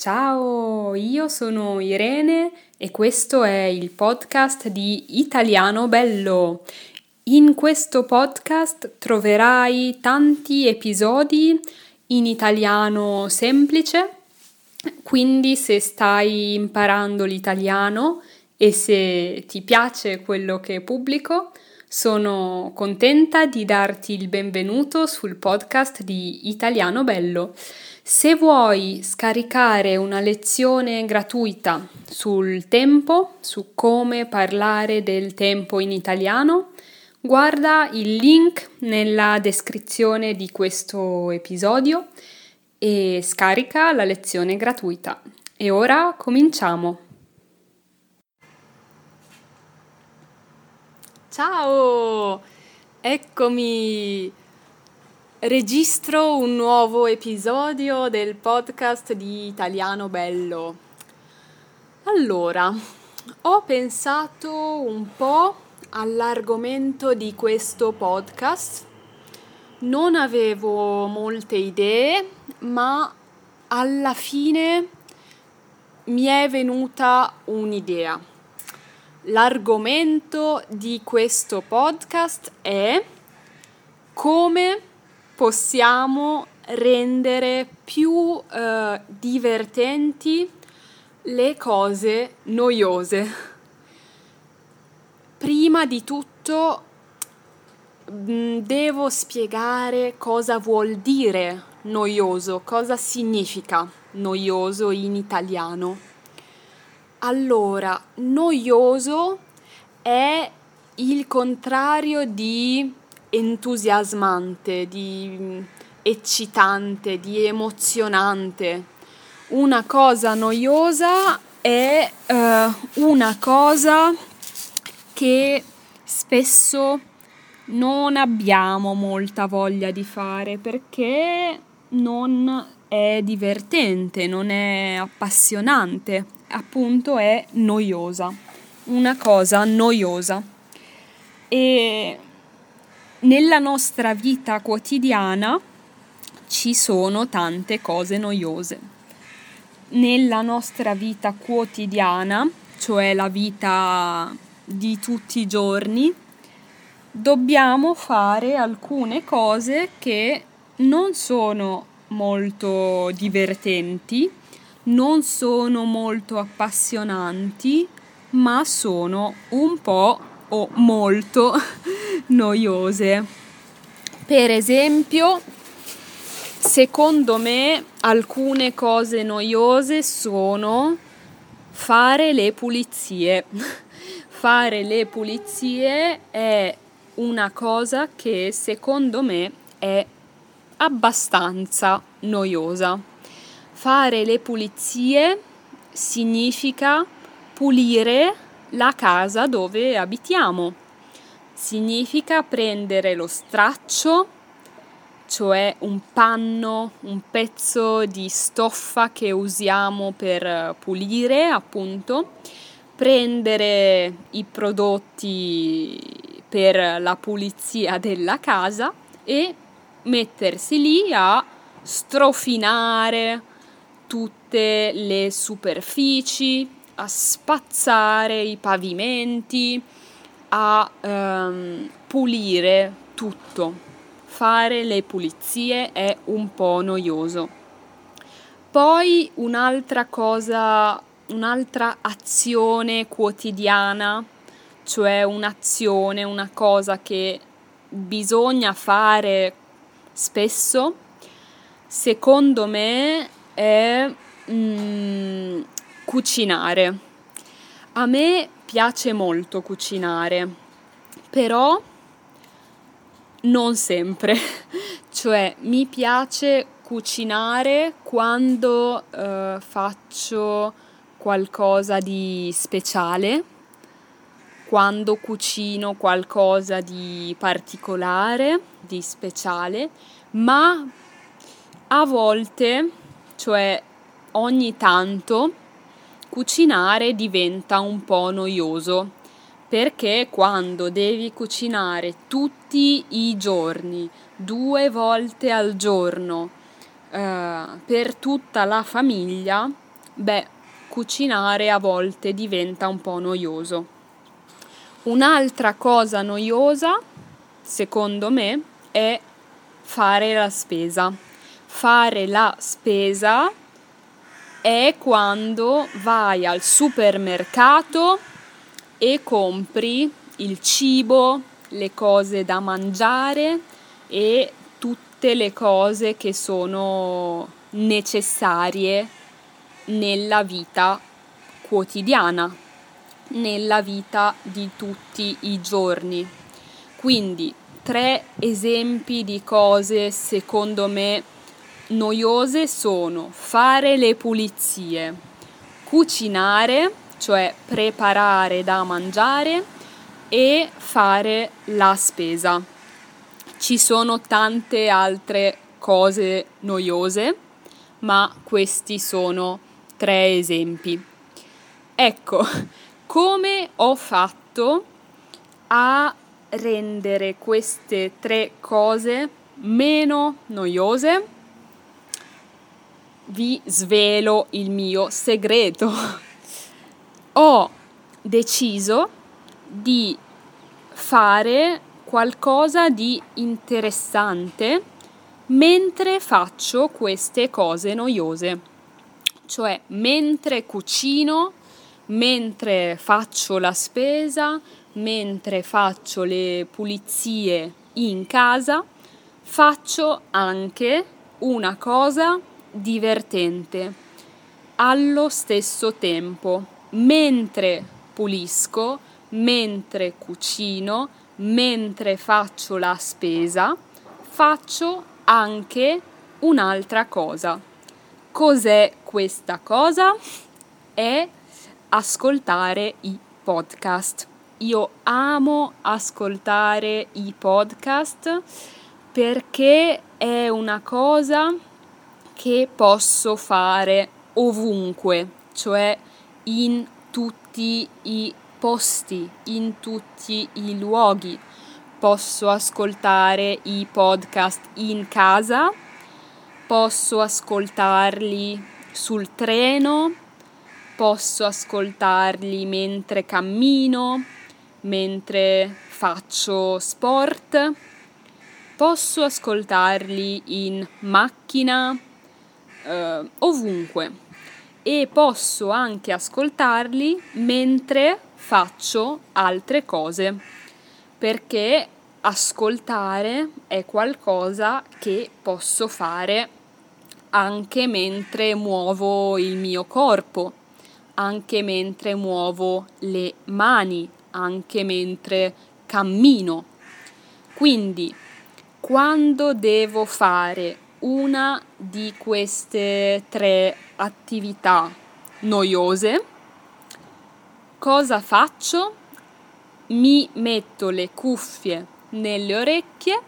Ciao, io sono Irene e questo è il podcast di Italiano Bello. In questo podcast troverai tanti episodi in italiano semplice, quindi se stai imparando l'italiano e se ti piace quello che pubblico, sono contenta di darti il benvenuto sul podcast di Italiano Bello. Se vuoi scaricare una lezione gratuita sul tempo, su come parlare del tempo in italiano, guarda il link nella descrizione di questo episodio e scarica la lezione gratuita. E ora cominciamo. Ciao, eccomi. Registro un nuovo episodio del podcast di Italiano Bello. Allora, ho pensato un po' all'argomento di questo podcast. Non avevo molte idee, ma alla fine mi è venuta un'idea L'argomento di questo podcast è come possiamo rendere più eh, divertenti le cose noiose. Prima di tutto mm, devo spiegare cosa vuol dire noioso, cosa significa noioso in italiano. Allora, noioso è il contrario di entusiasmante, di eccitante, di emozionante. Una cosa noiosa è uh, una cosa che spesso non abbiamo molta voglia di fare perché non è divertente, non è appassionante appunto è noiosa, una cosa noiosa. E nella nostra vita quotidiana ci sono tante cose noiose. Nella nostra vita quotidiana, cioè la vita di tutti i giorni, dobbiamo fare alcune cose che non sono molto divertenti non sono molto appassionanti, ma sono un po' o molto noiose. Per esempio, secondo me alcune cose noiose sono fare le pulizie. fare le pulizie è una cosa che secondo me è abbastanza noiosa. Fare le pulizie significa pulire la casa dove abitiamo. Significa prendere lo straccio, cioè un panno, un pezzo di stoffa che usiamo per pulire, appunto, prendere i prodotti per la pulizia della casa e mettersi lì a strofinare, tutte le superfici, a spazzare i pavimenti, a um, pulire tutto. Fare le pulizie è un po' noioso. Poi un'altra cosa, un'altra azione quotidiana, cioè un'azione, una cosa che bisogna fare spesso, secondo me è mm, cucinare. A me piace molto cucinare, però non sempre. cioè mi piace cucinare quando uh, faccio qualcosa di speciale, quando cucino qualcosa di particolare, di speciale, ma a volte cioè ogni tanto cucinare diventa un po' noioso perché quando devi cucinare tutti i giorni, due volte al giorno, eh, per tutta la famiglia, beh, cucinare a volte diventa un po' noioso. Un'altra cosa noiosa, secondo me, è fare la spesa. Fare la spesa è quando vai al supermercato e compri il cibo, le cose da mangiare e tutte le cose che sono necessarie nella vita quotidiana, nella vita di tutti i giorni. Quindi tre esempi di cose secondo me noiose sono fare le pulizie, cucinare, cioè preparare da mangiare e fare la spesa. Ci sono tante altre cose noiose, ma questi sono tre esempi. Ecco, come ho fatto a rendere queste tre cose meno noiose? Vi svelo il mio segreto. Ho deciso di fare qualcosa di interessante mentre faccio queste cose noiose. Cioè, mentre cucino, mentre faccio la spesa, mentre faccio le pulizie in casa, faccio anche una cosa divertente allo stesso tempo. Mentre pulisco, mentre cucino, mentre faccio la spesa, faccio anche un'altra cosa. Cos'è questa cosa? È ascoltare i podcast. Io amo ascoltare i podcast perché è una cosa che posso fare ovunque, cioè in tutti i posti, in tutti i luoghi. Posso ascoltare i podcast in casa, posso ascoltarli sul treno, posso ascoltarli mentre cammino, mentre faccio sport, posso ascoltarli in macchina, eh, ovunque e posso anche ascoltarli mentre faccio altre cose perché ascoltare è qualcosa che posso fare anche mentre muovo il mio corpo, anche mentre muovo le mani, anche mentre cammino. Quindi, quando devo fare una di queste tre attività noiose, cosa faccio? Mi metto le cuffie nelle orecchie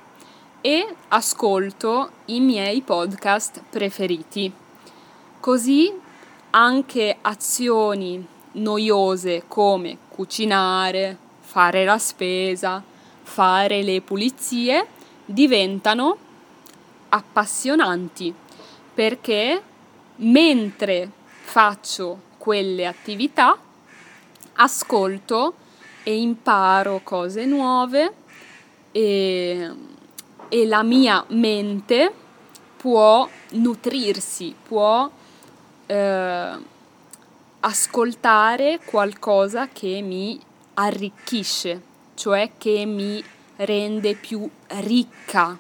e ascolto i miei podcast preferiti. Così anche azioni noiose come cucinare, fare la spesa, fare le pulizie diventano appassionanti perché mentre faccio quelle attività ascolto e imparo cose nuove e, e la mia mente può nutrirsi, può eh, ascoltare qualcosa che mi arricchisce, cioè che mi rende più ricca,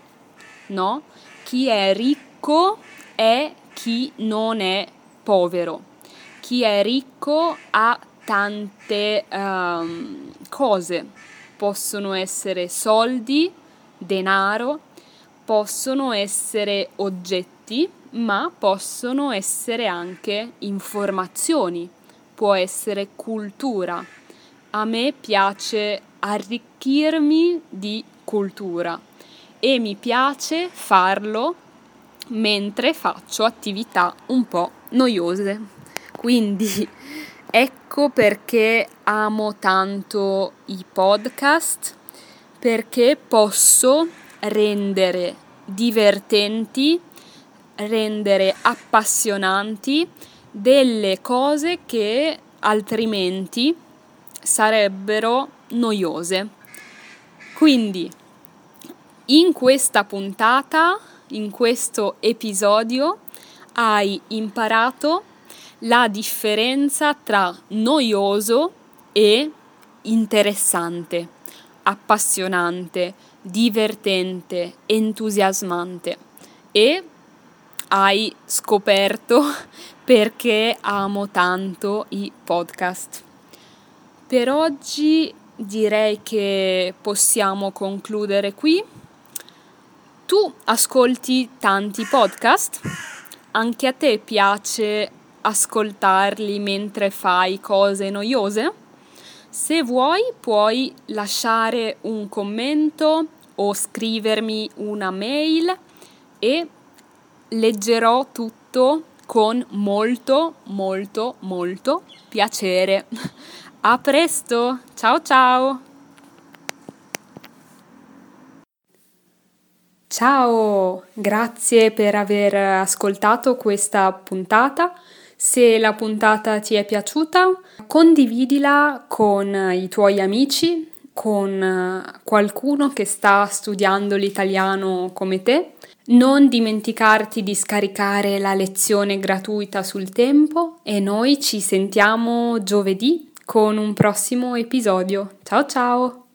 no? Chi è ricco è chi non è povero. Chi è ricco ha tante um, cose, possono essere soldi, denaro, possono essere oggetti, ma possono essere anche informazioni, può essere cultura. A me piace arricchirmi di cultura e mi piace farlo mentre faccio attività un po' noiose. Quindi ecco perché amo tanto i podcast, perché posso rendere divertenti, rendere appassionanti delle cose che altrimenti sarebbero noiose. Quindi in questa puntata, in questo episodio, hai imparato la differenza tra noioso e interessante, appassionante, divertente, entusiasmante e hai scoperto perché amo tanto i podcast. Per oggi direi che possiamo concludere qui. Tu ascolti tanti podcast? Anche a te piace ascoltarli mentre fai cose noiose? Se vuoi puoi lasciare un commento o scrivermi una mail e leggerò tutto con molto molto molto piacere. A presto, ciao ciao! Ciao, grazie per aver ascoltato questa puntata. Se la puntata ti è piaciuta, condividila con i tuoi amici, con qualcuno che sta studiando l'italiano come te. Non dimenticarti di scaricare la lezione gratuita sul tempo e noi ci sentiamo giovedì con un prossimo episodio. Ciao ciao!